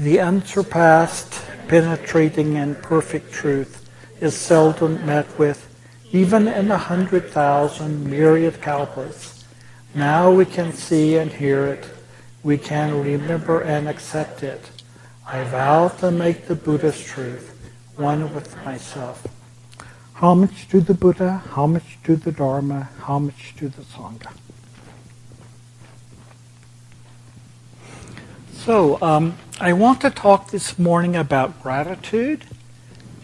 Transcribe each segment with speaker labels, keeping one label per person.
Speaker 1: The unsurpassed, penetrating, and perfect truth is seldom met with, even in a hundred thousand myriad kalpas. Now we can see and hear it. We can remember and accept it. I vow to make the Buddha's truth one with myself. Homage to the Buddha, homage to the Dharma, homage to the Sangha. So, um, I want to talk this morning about gratitude,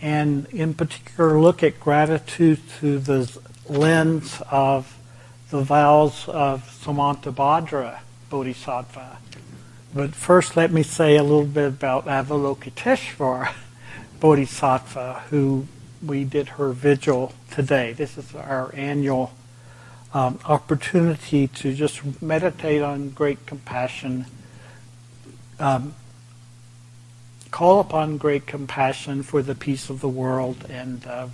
Speaker 1: and in particular, look at gratitude through the lens of the vows of Samantabhadra Bodhisattva. But first, let me say a little bit about Avalokiteshvara Bodhisattva, who we did her vigil today. This is our annual um, opportunity to just meditate on great compassion um, call upon great compassion for the peace of the world and of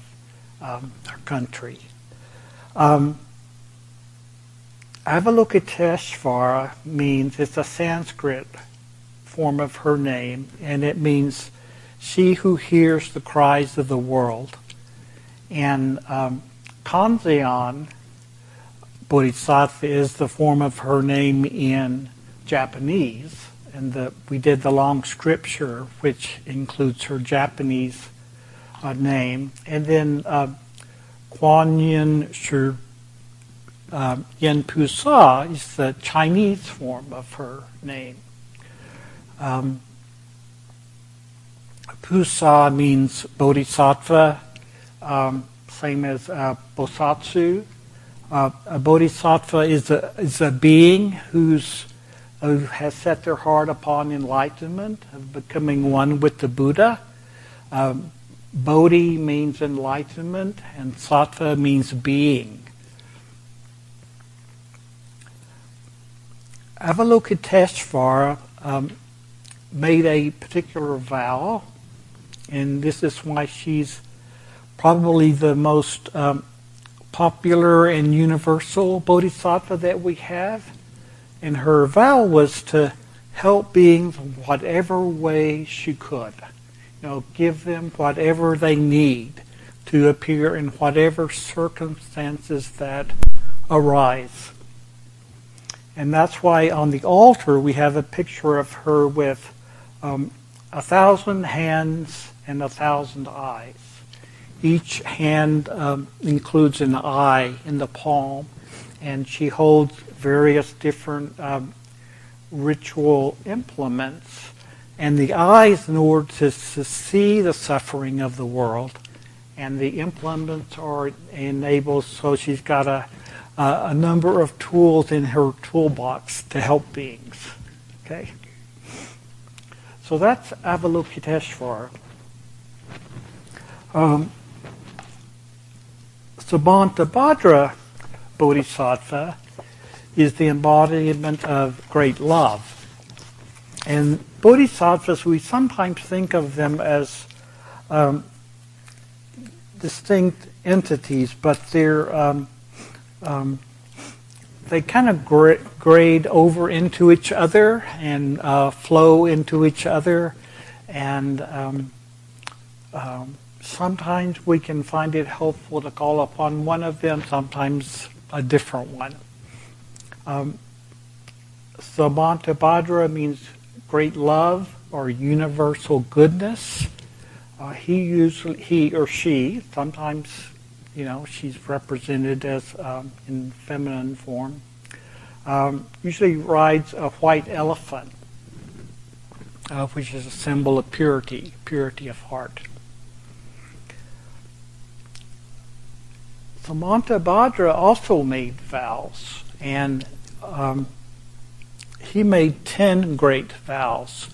Speaker 1: um, our country. Um, Avalokiteshvara means, it's a Sanskrit form of her name, and it means she who hears the cries of the world. And um, Kanzeon Bodhisattva is the form of her name in Japanese and the, we did the long scripture, which includes her Japanese uh, name, and then uh, Yin Shi uh, Yin Pusa is the Chinese form of her name. Um, Pusa means bodhisattva, um, same as uh, bosatsu. Uh, a bodhisattva is a, is a being whose who has set their heart upon enlightenment, of becoming one with the Buddha. Um, Bodhi means enlightenment, and sattva means being. Avalokiteshvara um, made a particular vow, and this is why she's probably the most um, popular and universal bodhisattva that we have. And her vow was to help beings whatever way she could. You know, give them whatever they need to appear in whatever circumstances that arise. And that's why on the altar we have a picture of her with um, a thousand hands and a thousand eyes. Each hand um, includes an eye in the palm, and she holds various different um, ritual implements, and the eyes in order to, to see the suffering of the world, and the implements are enabled so she's got a, a, a number of tools in her toolbox to help beings. Okay? So that's Avalokiteshvara. Um, Samantabhadra Bodhisattva is the embodiment of great love. And bodhisattvas, we sometimes think of them as um, distinct entities, but they're um, um, they kind of gra- grade over into each other and uh, flow into each other, and um, um, sometimes we can find it helpful to call upon one of them, sometimes a different one. Um, Samantabhadra means great love or universal goodness. Uh, he usually, he or she, sometimes, you know, she's represented as um, in feminine form. Um, usually rides a white elephant, uh, which is a symbol of purity, purity of heart. Samantabhadra also made vows. And um, he made 10 great vows.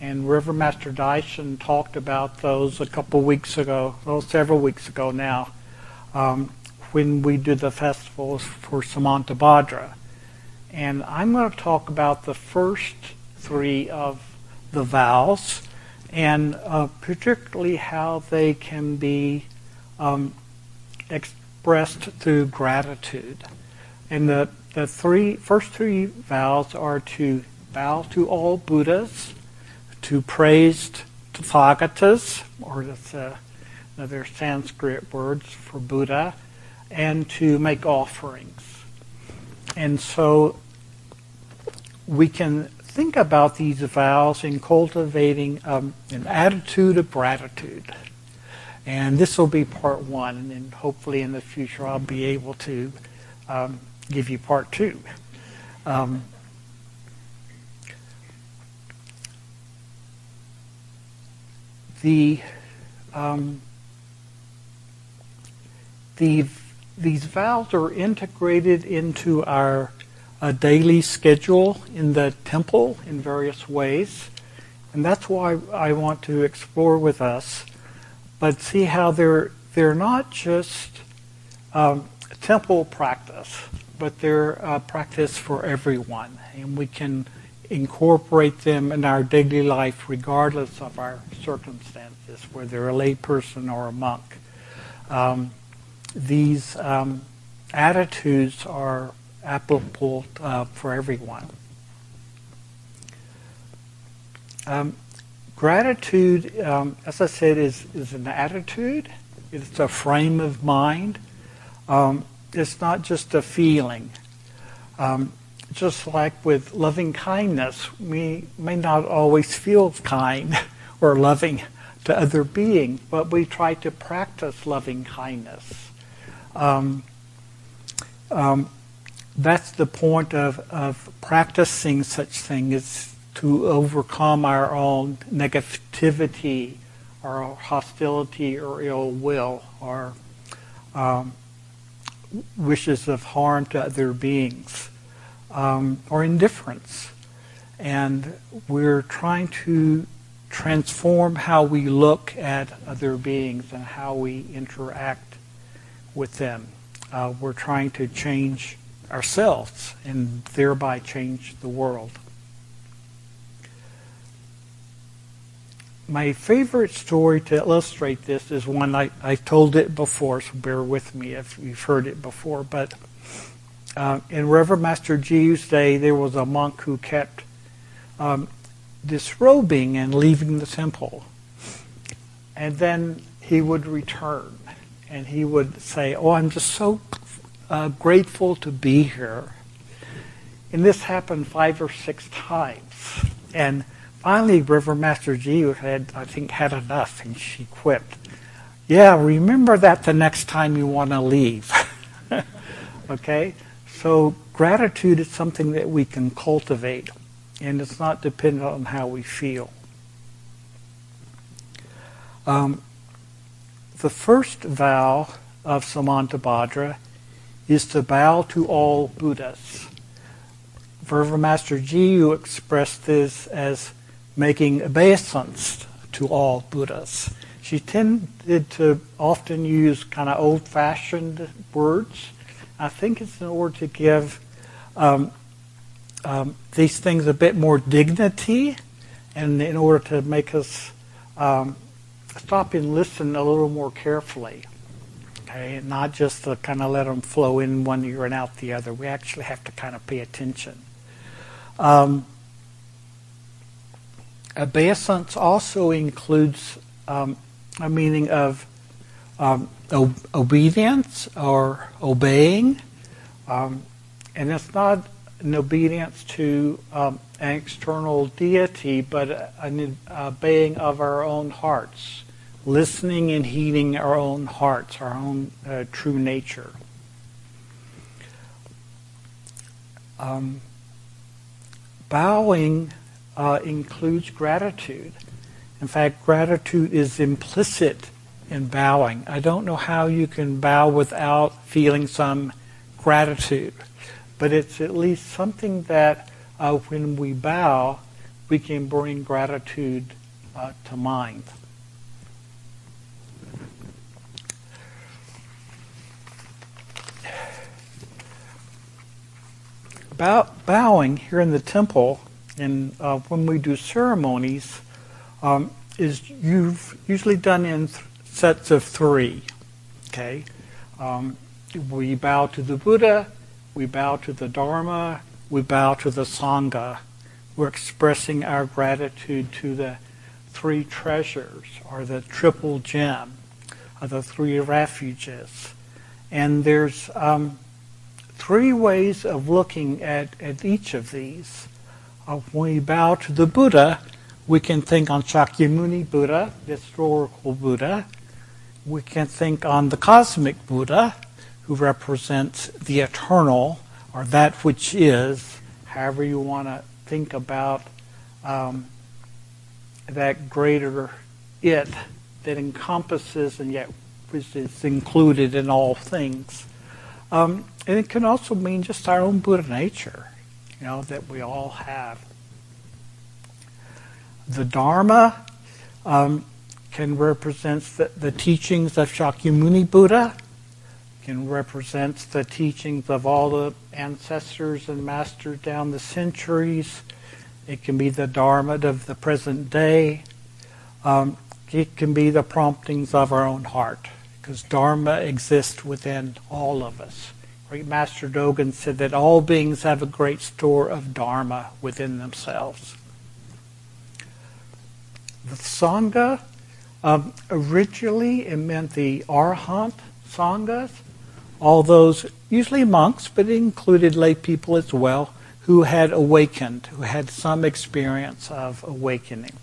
Speaker 1: And Reverend Master Daishin talked about those a couple weeks ago, well, several weeks ago now, um, when we did the festivals for Samantabhadra. And I'm going to talk about the first three of the vows and uh, particularly how they can be um, expressed through gratitude. And the the three first three vows are to bow to all Buddhas, to praise Tathagatas, or that's uh, another Sanskrit words for Buddha, and to make offerings. And so we can think about these vows in cultivating um, an attitude of gratitude. And this will be part one, and hopefully in the future I'll be able to um, give you part two. Um, the um, the these vows are integrated into our uh, daily schedule in the temple in various ways, and that's why I want to explore with us but see how they're they're not just um, temple practice, but they're uh, practice for everyone, and we can incorporate them in our daily life regardless of our circumstances, whether a layperson or a monk. Um, these um, attitudes are applicable uh, for everyone. Um, Gratitude, um, as I said, is, is an attitude, it's a frame of mind. Um, it's not just a feeling. Um, just like with loving kindness, we may not always feel kind or loving to other beings, but we try to practice loving kindness. Um, um, that's the point of, of practicing such things to overcome our own negativity our hostility or ill will or um, wishes of harm to other beings um, or indifference. And we're trying to transform how we look at other beings and how we interact with them. Uh, we're trying to change ourselves and thereby change the world. My favorite story to illustrate this is one I, I told it before, so bear with me if you've heard it before. But uh, in Reverend Master Jiyu's day, there was a monk who kept um, disrobing and leaving the temple. And then he would return and he would say, Oh, I'm just so uh, grateful to be here. And this happened five or six times. And finally, River Master Jiyu had, I think, had enough, and she quipped, "Yeah, remember that the next time you want to leave." okay, so gratitude is something that we can cultivate, and it's not dependent on how we feel. Um, the first vow of Samantabhadra is to bow to all Buddhas. Verva Master Jiyu expressed this as making obeisance to all Buddhas. She tended to often use kind of old fashioned words. I think it's in order to give um, um, these things a bit more dignity and in order to make us um, stop and listen a little more carefully. Okay, and not just to kind of let them flow in one ear and out the other. We actually have to kind of pay attention. Um, obeisance also includes um, a meaning of um, o- obedience or obeying, um, and it's not an obedience to um, an external deity, but an obeying of our own hearts, listening and heeding our own hearts, our own uh, true nature. Um, bowing uh, includes gratitude. In fact, gratitude is implicit in bowing. I don't know how you can bow without feeling some gratitude, but it's at least something that uh, when we bow, we can bring gratitude uh, to mind. Bow, bowing here in the temple and uh, when we do ceremonies, um, is you've usually done in sets of three. Okay, um, we bow to the Buddha, we bow to the Dharma, we bow to the Sangha. we're expressing our gratitude to the three treasures or the triple gem or the three refuges. And there's um, three ways of looking at, at each of these. When we bow to the Buddha, we can think on Shakyamuni Buddha, the historical Buddha. We can think on the cosmic Buddha, who represents the eternal or that which is, however you want to think about um, that greater it that encompasses and yet which is included in all things. Um, and it can also mean just our own Buddha nature, know, that we all have. The Dharma um, can represent the, the, teachings of Shakyamuni Buddha, can represent the teachings of all the ancestors and masters down the centuries. It can be the Dharma of the present day. Um, it can be the promptings of our own heart, because Dharma exists within all of us. Great Master Dogen said that all beings have a great store of Dharma within themselves. The Sangha, um, originally it meant the Arhat Sanghas, all those, usually monks, but it included lay people as well, who had awakened, who had some experience of awakening.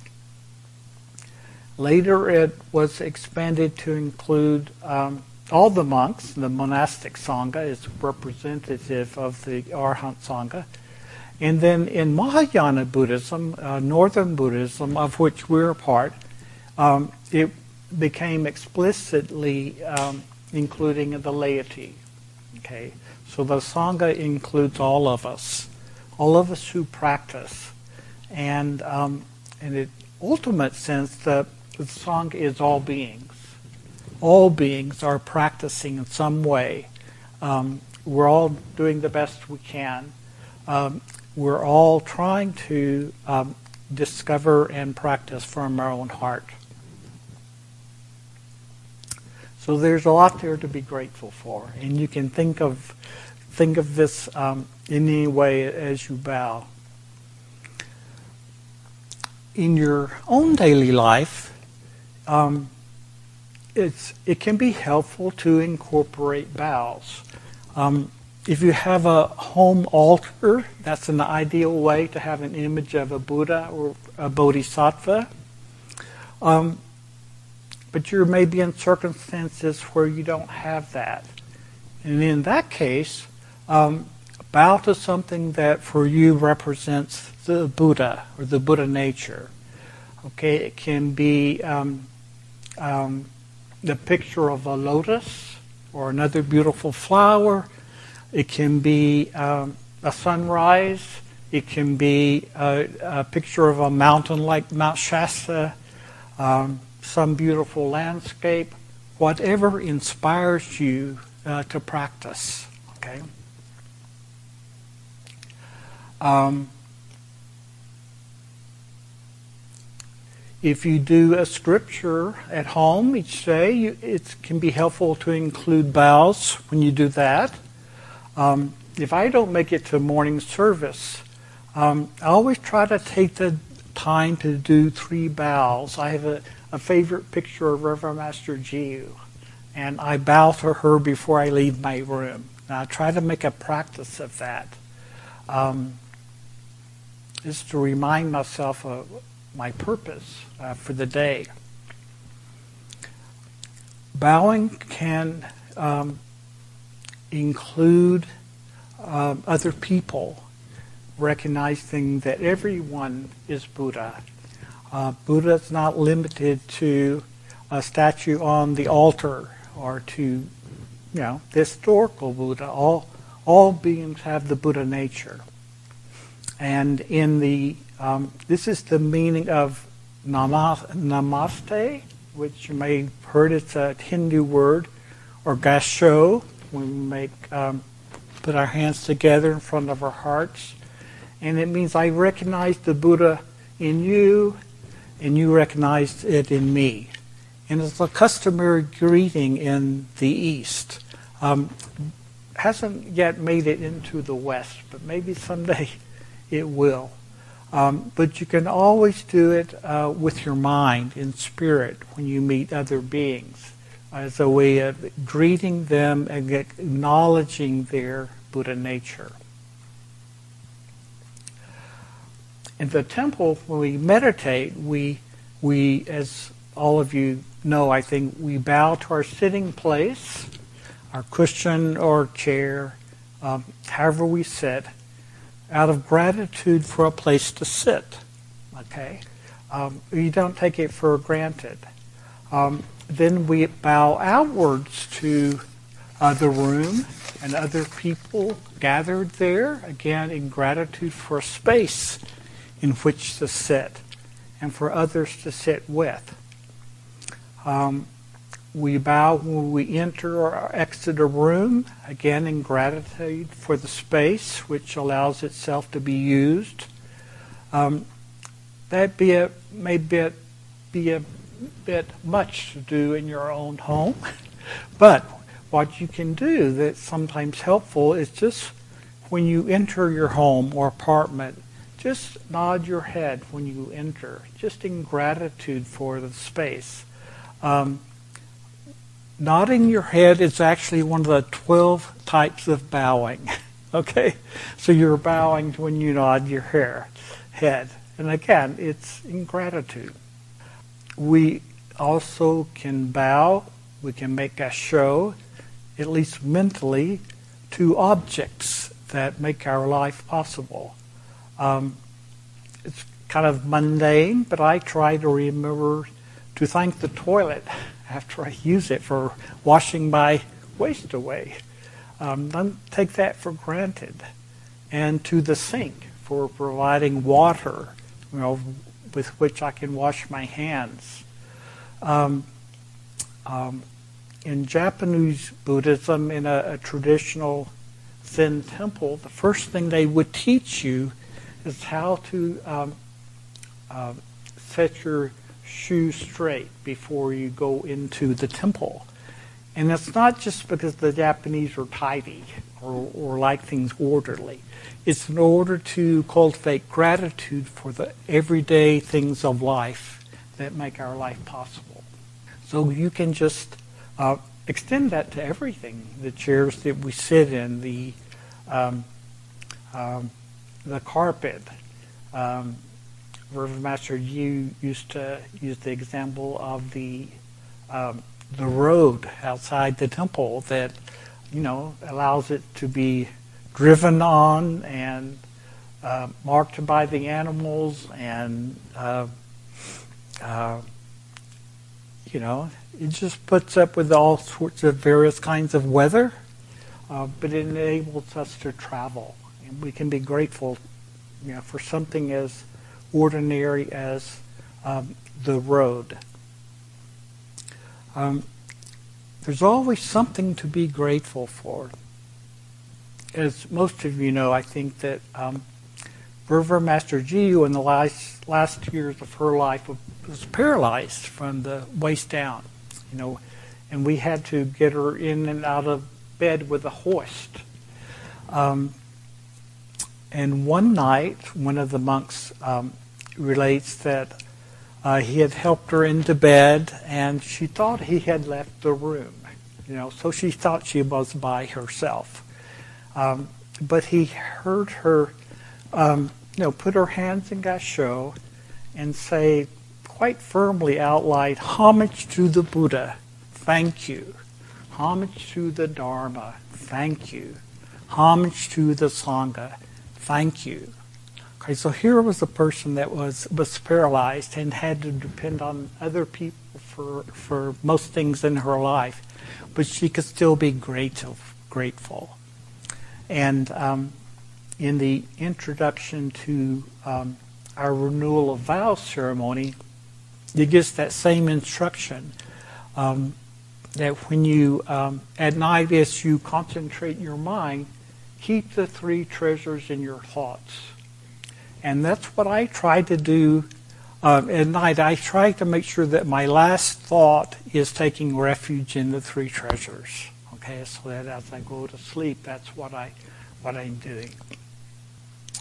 Speaker 1: Later it was expanded to include um, all the monks, the monastic Sangha is representative of the Arhat Sangha. And then in Mahayana Buddhism, uh, Northern Buddhism, of which we're a part, um, it became explicitly um, including the laity. Okay, so the Sangha includes all of us, all of us who practice. And um, in the ultimate sense, the, the Sangha is all beings all beings are practicing in some way. Um, we're all doing the best we can. Um, we're all trying to um, discover and practice from our own heart. So there's a lot there to be grateful for, and you can think of think of this um, in any way as you bow. In your own daily life, um, it's, it can be helpful to incorporate bows. Um, if you have a home altar, that's an ideal way to have an image of a Buddha or a Bodhisattva. Um, but you're maybe in circumstances where you don't have that. And in that case, um, bow to something that for you represents the Buddha or the Buddha nature. Okay, it can be um, um, the picture of a lotus or another beautiful flower. It can be um, a sunrise. It can be a, a, picture of a mountain like Mount Shasta, um, some beautiful landscape, whatever inspires you uh, to practice. Okay. Um, If you do a scripture at home each day, you, it can be helpful to include bows when you do that. Um, if I don't make it to morning service, um, I always try to take the time to do three bows. I have a, a favorite picture of Reverend Master Jiyu, and I bow to her before I leave my room. And I try to make a practice of that. Um, to remind myself of my purpose uh, for the day. Bowing can um, include um, other people, recognizing that everyone is Buddha. Uh, Buddha is not limited to a statue on the altar or to, you know, the historical Buddha. All all beings have the Buddha nature. And in the um, this is the meaning of namaste, which you may have heard it's a Hindu word, or gasho, when we make um, put our hands together in front of our hearts, and it means I recognize the Buddha in you, and you recognize it in me. And it's a customary greeting in the East. Um, hasn't yet made it into the West, but maybe someday it will. Um, but you can always do it uh, with your mind in spirit when you meet other beings as a way of greeting them and acknowledging their Buddha nature. In the temple, when we meditate, we, we, as all of you know, I think, we bow to our sitting place, our cushion or chair, um, however we sit, out of gratitude for a place to sit. Okay? Um, you don't take it for granted. Um, then we bow outwards to uh, the room and other people gathered there, again, in gratitude for space in which to sit and for others to sit with. Um, we bow when we enter or exit a room, again in gratitude for the space which allows itself to be used. Um, that be a, may be a, be a bit much to do in your own home, but what you can do that's sometimes helpful is just when you enter your home or apartment, just nod your head when you enter, just in gratitude for the space. Um, nodding your head is actually one of the 12 types of bowing. okay? So you're bowing when you nod your hair, head. And again, it's in gratitude. We also can bow, we can make gassho, at least mentally, to objects that make our life possible. Um, it's kind of mundane, but I try to remember to thank the toilet after I use it for washing my waste away. Um, don't take that for granted. And to the sink for providing water, you know, with which I can wash my hands. Um, um, in Japanese Buddhism, in a, a, traditional Zen temple, the first thing they would teach you is how to um, uh, set your shoes straight before you go into the temple. And it's not just because the Japanese are tidy or, or like things orderly. It's in order to cultivate gratitude for the everyday things of life that make our life possible. So you can just uh, extend that to everything. The chairs that we sit in, the um, um, the carpet, um, Reverend Master Jiyu used to use the example of the um, the road outside the temple that you know allows it to be driven on and uh, marked by the animals and uh, uh, you know it just puts up with all sorts of various kinds of weather uh, but it enables us to travel. And we can be grateful you know for something as ordinary as um, the road. Um, there's always something to be grateful for. As most of you know, I think that um, River Master Jiyu in the last last years of her life was paralyzed from the waist down, you know, and we had to get her in and out of bed with a hoist. Um, and one night, one of the monks um, relates that uh, he had helped her into bed, and she thought he had left the room. You know, so she thought she was by herself. Um, but he heard her, um, you know, put her hands in Gassho and say quite firmly out loud, homage to the Buddha, thank you. Homage to the Dharma, thank you. Homage to the Sangha, thank you. Okay, so here was a person that was was paralyzed and had to depend on other people for for most things in her life, but she could still be grateful. Grateful, and um, in the introduction to um, our renewal of vows ceremony, it gives that same instruction. Um, that when you um, at night as you concentrate your mind, keep the three treasures in your thoughts and that's what I try to do uh, at night. I try to make sure that my last thought is taking refuge in the three treasures. Okay, so that as I go to sleep, that's what I what I'm doing.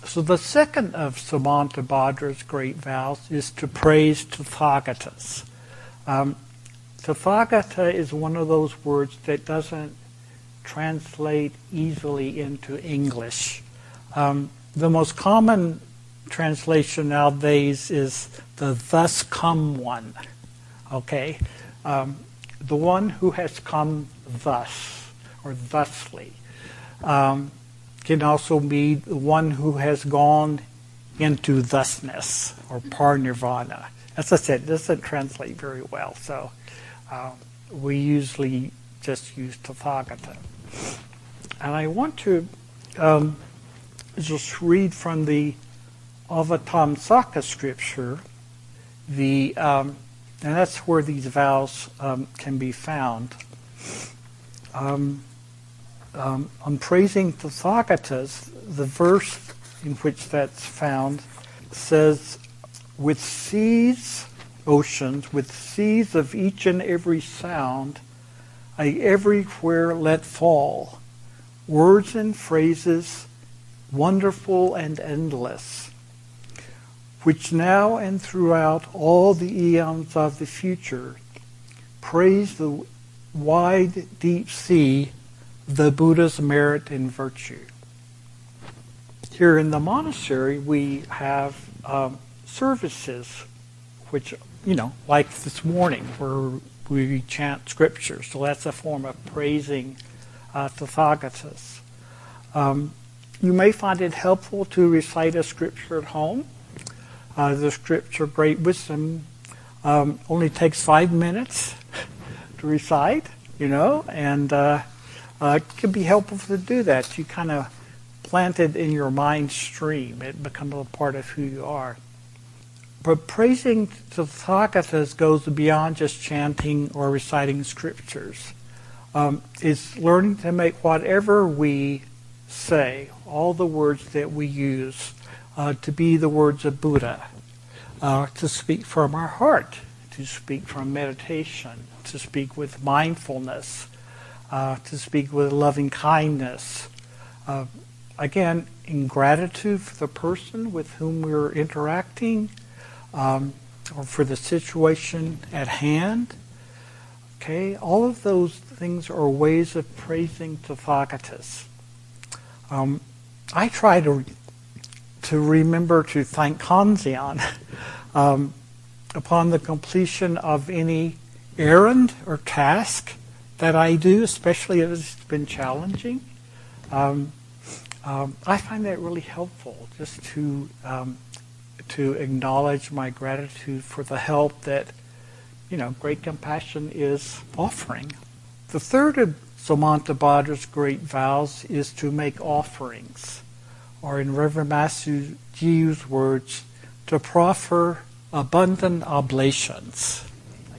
Speaker 1: so the second of Samantabhadra's great vows is to praise Tathagatas. Um, Tathagata is one of those words that doesn't translate easily into English. Um, the most common translation nowadays is the thus come one. Okay? Um, the one who has come thus or thusly. Um, can also be the one who has gone into thusness or parinirvana. As I said, this doesn't translate very well, so uh, we usually just use Tathagata. And I want to um, just read from the Avatamsaka scripture, the, um, and that's where these vows um, can be found. Um, um, on praising Tathagatas, the verse in which that's found says, with seas, oceans, with seas of each and every sound, I everywhere let fall words and phrases wonderful and endless, which now and throughout all the eons of the future praise the wide, deep sea the Buddha's merit and virtue. Here in the monastery, we have um, services, which, you know, like this morning, where we chant scripture. So that's a form of praising uh, Tathagatas. Um, you may find it helpful to recite a scripture at home. Uh, the scripture, Great Wisdom, um, only takes five minutes to recite, you know, and uh, uh, it can be helpful to do that. You kind of plant it in your mind stream. It becomes a part of who you are. But praising Tathagatas goes beyond just chanting or reciting scriptures. Um, it's learning to make whatever we say, all the words that we use, uh, to be the words of Buddha, uh, to speak from our heart, to speak from meditation, to speak with mindfulness, uh, to speak with loving kindness. Uh, again, in gratitude for the person with whom we're interacting um, or for the situation at hand. Okay, all of those things are ways of praising Tathagatas. Um, I try to to remember to thank Kanzeon um, upon the completion of any errand or task that I do, especially if it's been challenging. Um, um, I find that really helpful, just to um, to acknowledge my gratitude for the help that you know great compassion is offering. The third of Samantabhadra's great vows is to make offerings, or in Reverend Master Jiyu's words, to proffer abundant oblations.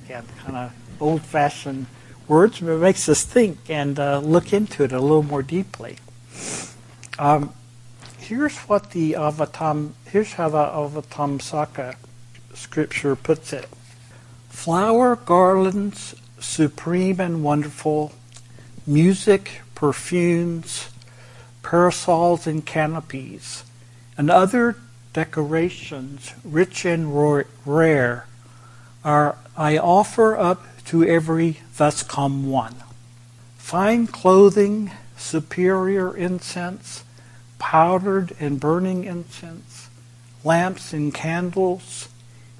Speaker 1: Again, kind of old-fashioned words, but it makes us think and uh, look into it a little more deeply. Um, here's what the Avatam, here's how the Avatamsaka scripture puts it. Flower garlands, supreme and wonderful, music, perfumes, parasols and canopies, and other decorations, rich and rare, are I offer up to every thus come one. Fine clothing, superior incense, powdered and burning incense, lamps and candles,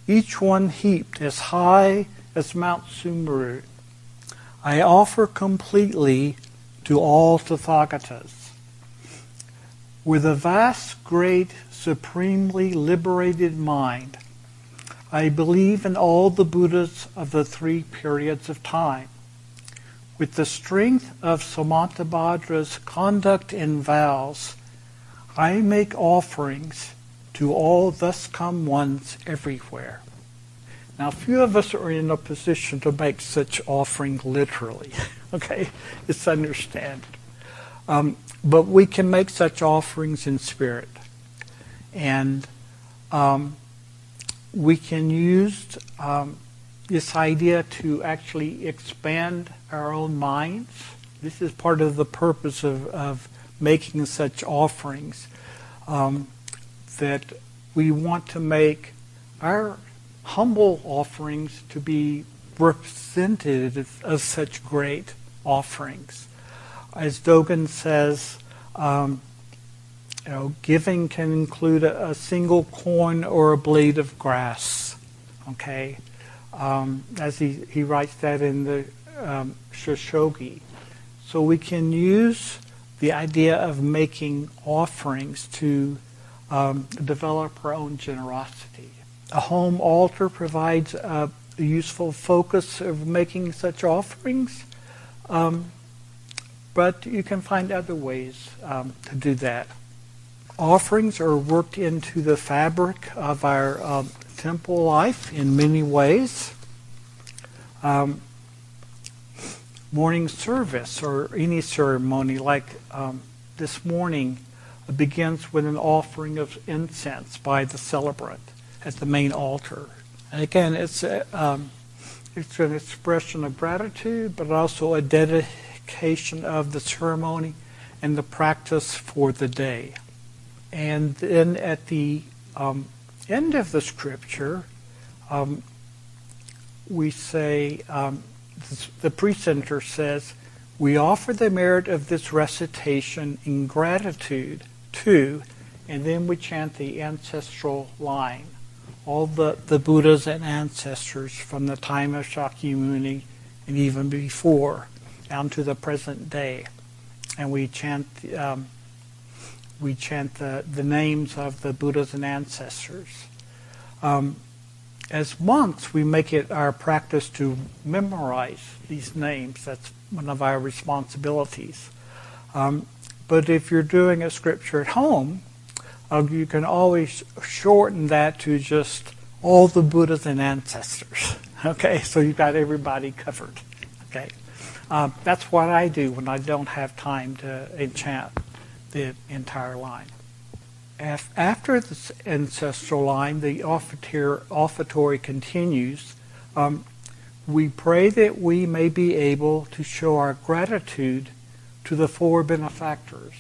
Speaker 1: each one heaped as high as Mount Sumeru. I offer completely to all Tathagatas. With a vast, great, supremely liberated mind, I believe in all the Buddhas of the three periods of time. With the strength of Samantabhadra's conduct and vows, I make offerings to all thus come ones everywhere. Now, few of us are in a position to make such offering literally. okay, it's understandable. Um, but we can make such offerings in spirit. And um, we can use um, this idea to actually expand our own minds. This is part of the purpose of, of making such offerings. Um, that we want to make our humble offerings to be represented as such great offerings. As Dogen says, um, you know, giving can include a, a, single coin or a blade of grass. Okay, um, as he, he writes that in the um, Shushogi. So we can use the idea of making offerings to um, develop our own generosity. A home altar provides a, a useful focus of making such offerings, um, but you can find other ways um, to do that. Offerings are worked into the fabric of our um, temple life in many ways. Um, morning service or any ceremony like um, this morning begins with an offering of incense by the celebrant at the main altar. And again, it's a, um, it's an expression of gratitude, but also a dedication of the ceremony and the practice for the day. And then at the um, end of the scripture, um, we say, um, the precentor says, we offer the merit of this recitation in gratitude to, and then we chant the ancestral line. All the, the Buddhas and ancestors from the time of Shakyamuni and even before, down to the present day. And we chant, um, we chant the, the names of the Buddhas and ancestors. Um, as monks, we make it our practice to memorize these names. That's one of our responsibilities. Um, but if you're doing a scripture at home, uh, you can always shorten that to just all the Buddhas and ancestors. Okay, so you've got everybody covered. Okay, uh, that's what I do when I don't have time to enchant the entire line after the ancestral line, the offertory continues. Um, we pray that we may be able to show our gratitude to the four benefactors.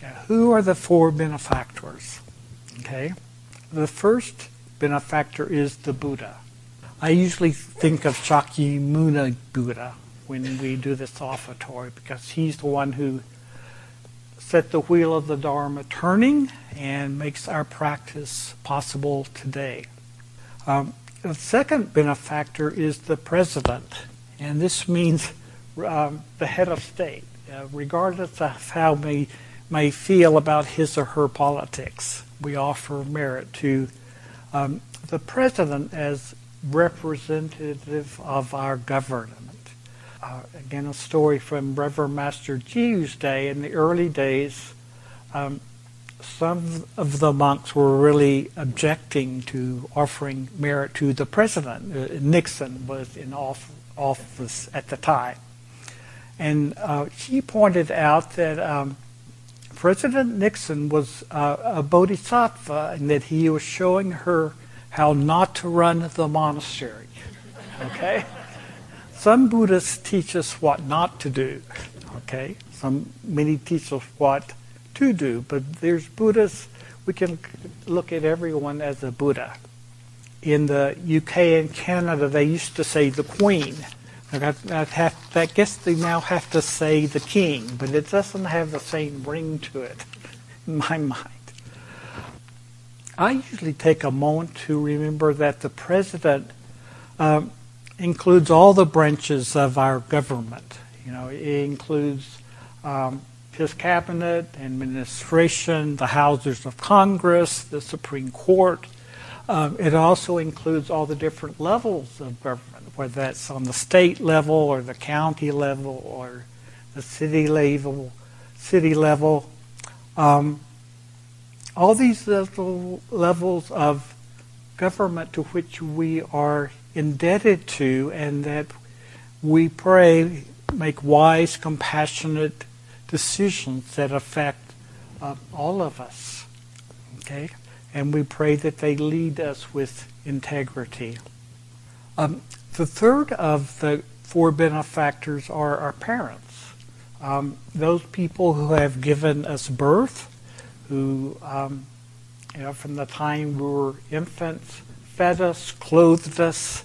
Speaker 1: Now, who are the four benefactors? Okay, the first benefactor is the Buddha. I usually think of Shakyamuni Buddha when we do this offertory because he's the one who set the wheel of the Dharma turning and makes our practice possible today. Um, the second benefactor is the president, and this means um, the head of state, uh, regardless of how we may feel about his or her politics. We offer merit to um, the president as representative of our government uh, again, a story from Reverend Master Jiyu's day. In the early days, um, some of the monks were really objecting to offering merit to the president. Uh, Nixon was in off, office at the time. And uh, she pointed out that um, President Nixon was uh, a bodhisattva and that he was showing her how not to run the monastery. Okay? Some Buddhists teach us what not to do. Okay, some many teach us what to do, but there's Buddhists. We can look at everyone as a Buddha. In the UK and Canada, they used to say the Queen. Have, I guess they now have to say the King, but it doesn't have the same ring to it in my mind. I usually take a moment to remember that the president um, includes all the branches of our government. You know, it includes um, his cabinet, administration, the houses of Congress, the Supreme Court. Um, it also includes all the different levels of government, whether that's on the state level or the county level or the city level. City level. Um, all these little levels of government to which we are indebted to, and that we pray make wise, compassionate decisions that affect uh, all of us. Okay? And we pray that they lead us with integrity. Um, the third of the four benefactors are our parents. Um, those people who have given us birth, who um, you know, from the time we were infants, fed us, clothed us,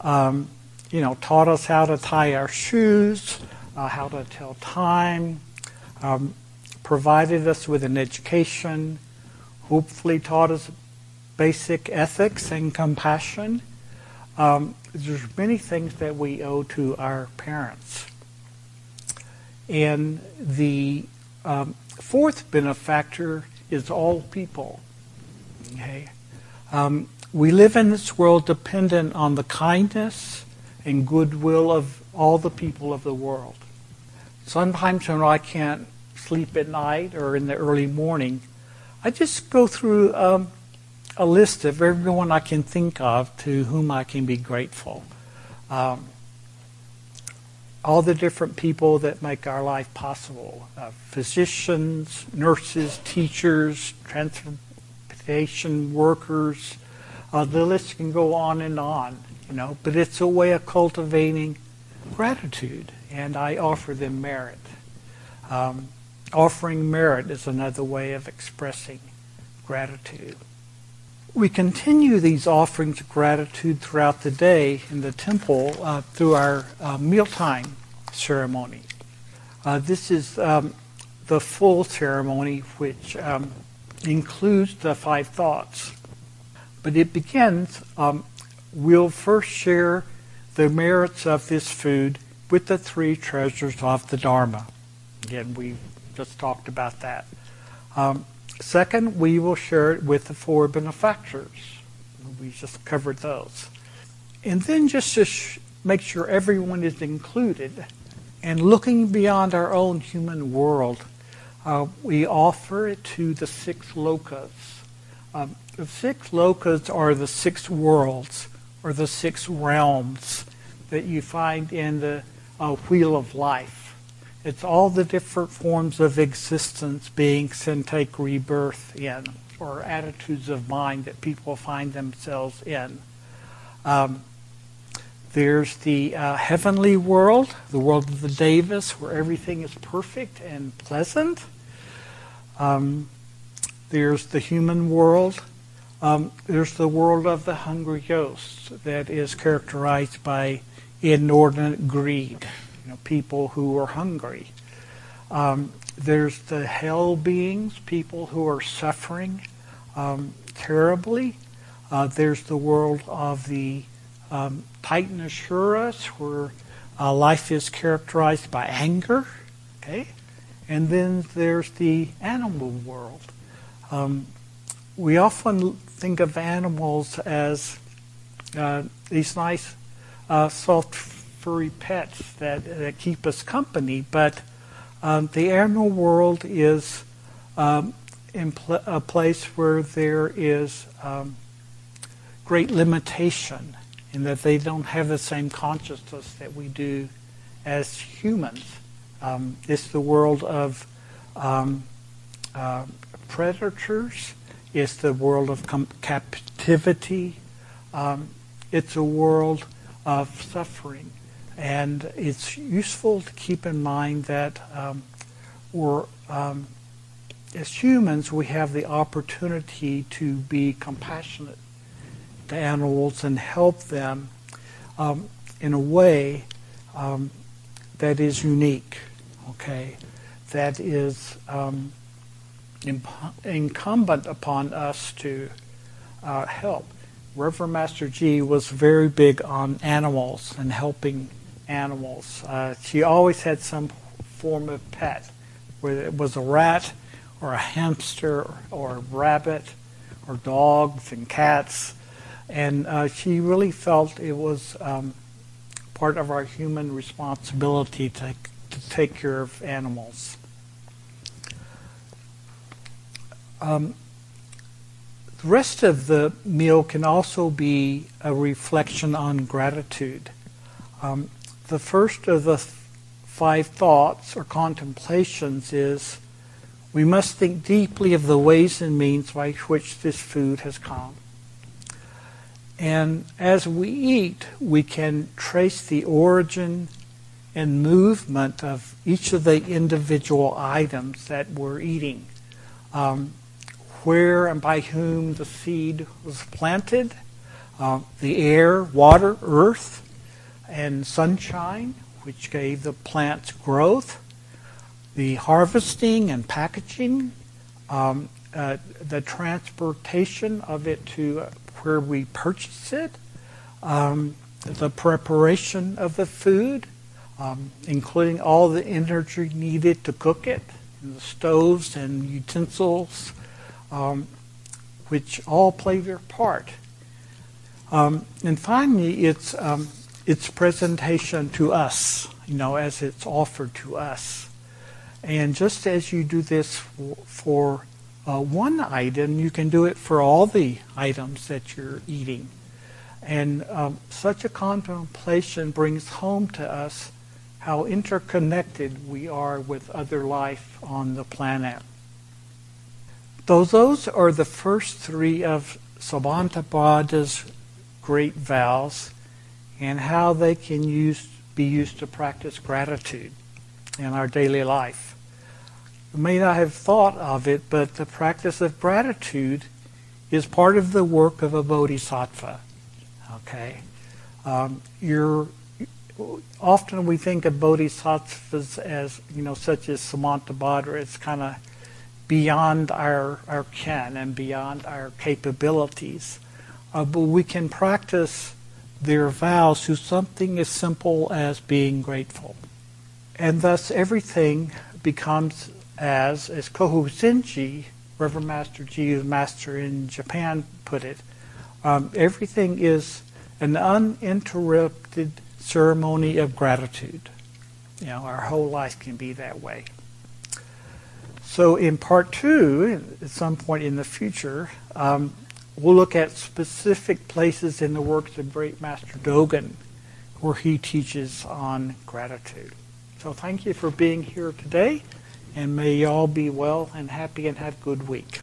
Speaker 1: um, you know, taught us how to tie our shoes, uh, how to tell time, um, provided us with an education, hopefully taught us basic ethics and compassion. Um, there's many things that we owe to our parents. And the um, fourth benefactor is all people. Okay? Um, we live in this world dependent on the kindness and goodwill of all the people of the world. Sometimes when I can't sleep at night or in the early morning, I just go through um, a list of everyone I can think of to whom I can be grateful. Um, all the different people that make our life possible uh, physicians, nurses, teachers, transportation workers. Uh, the list can go on and on, you know, but it's a way of cultivating gratitude, and I offer them merit. Um, offering merit is another way of expressing gratitude. We continue these offerings of gratitude throughout the day in the temple uh, through our uh, mealtime ceremony. Uh, this is um, the full ceremony, which um, includes the five thoughts. But it begins, um, we'll first share the merits of this food with the three treasures of the Dharma. Again, we just talked about that. Um, second, we will share it with the four benefactors. We just covered those. And then just to sh- make sure everyone is included, and looking beyond our own human world, uh, we offer it to the six lokas. Um, the six lokas are the six worlds, or the six realms that you find in the uh, Wheel of Life. It's all the different forms of existence, beings, and take rebirth in, or attitudes of mind that people find themselves in. Um, there's the uh, heavenly world, the world of the Devas, where everything is perfect and pleasant. Um, there's the human world. Um, there's the world of the hungry ghosts that is characterized by inordinate greed, you know, people who are hungry. Um, there's the hell beings, people who are suffering um, terribly. Uh, there's the world of the um, Titan Asuras, where uh, life is characterized by anger. Okay, and then there's the animal world. Um, we often think of animals as uh, these nice, uh, soft, furry pets that, that keep us company, but um, the animal world is um, pl- a place where there is um, great limitation in that they don't have the same consciousness that we do as humans. Um, it's the world of um, uh, predators. It's the world of com- captivity. Um, it's a world of suffering. And it's useful to keep in mind that um, we're, um, as humans, we have the opportunity to be compassionate to animals and help them um, in a way um, that is unique, okay, that is um, incumbent upon us to uh, help. Reverend Master Jiyu was very big on animals and helping animals. Uh, she always had some form of pet, whether it was a rat or a hamster or a rabbit or dogs and cats. And uh, she really felt it was um, part of our human responsibility to, to take care of animals. Um, the rest of the meal can also be a reflection on gratitude. Um, the first of the five thoughts or contemplations is we must think deeply of the ways and means by which this food has come. And as we eat, we can trace the origin and movement of each of the individual items that we're eating. Um, where and by whom the seed was planted, uh, the air, water, earth, and sunshine, which gave the plants growth, the harvesting and packaging, um, uh, the transportation of it to where we purchase it, um, the preparation of the food, um, including all the energy needed to cook it, the stoves and utensils, um, which all play their part. Um, and finally, it's um, its presentation to us, you know, as it's offered to us. And just as you do this for, for uh, one item, you can do it for all the items that you're eating. And um, such a contemplation brings home to us how interconnected we are with other life on the planet. Though those are the first three of Samantabhadra's great vows and how they can use, be used to practice gratitude in our daily life. You may not have thought of it, but the practice of gratitude is part of the work of a bodhisattva. Okay, um, you're often we think of bodhisattvas as you know, such as Samantabhadra. It's kind of beyond our our ken and beyond our capabilities, uh, but we can practice their vows through something as simple as being grateful, and thus everything becomes as as Koho Zenji, Reverend Master Jiyu Master in Japan, put it. Um, everything is an uninterrupted ceremony of gratitude. You know, our whole life can be that way. So, in part two, at some point in the future, um, we'll look at specific places in the works of Great Master Dogen where he teaches on gratitude. So, thank you for being here today, and may you all be well and happy and have a good week.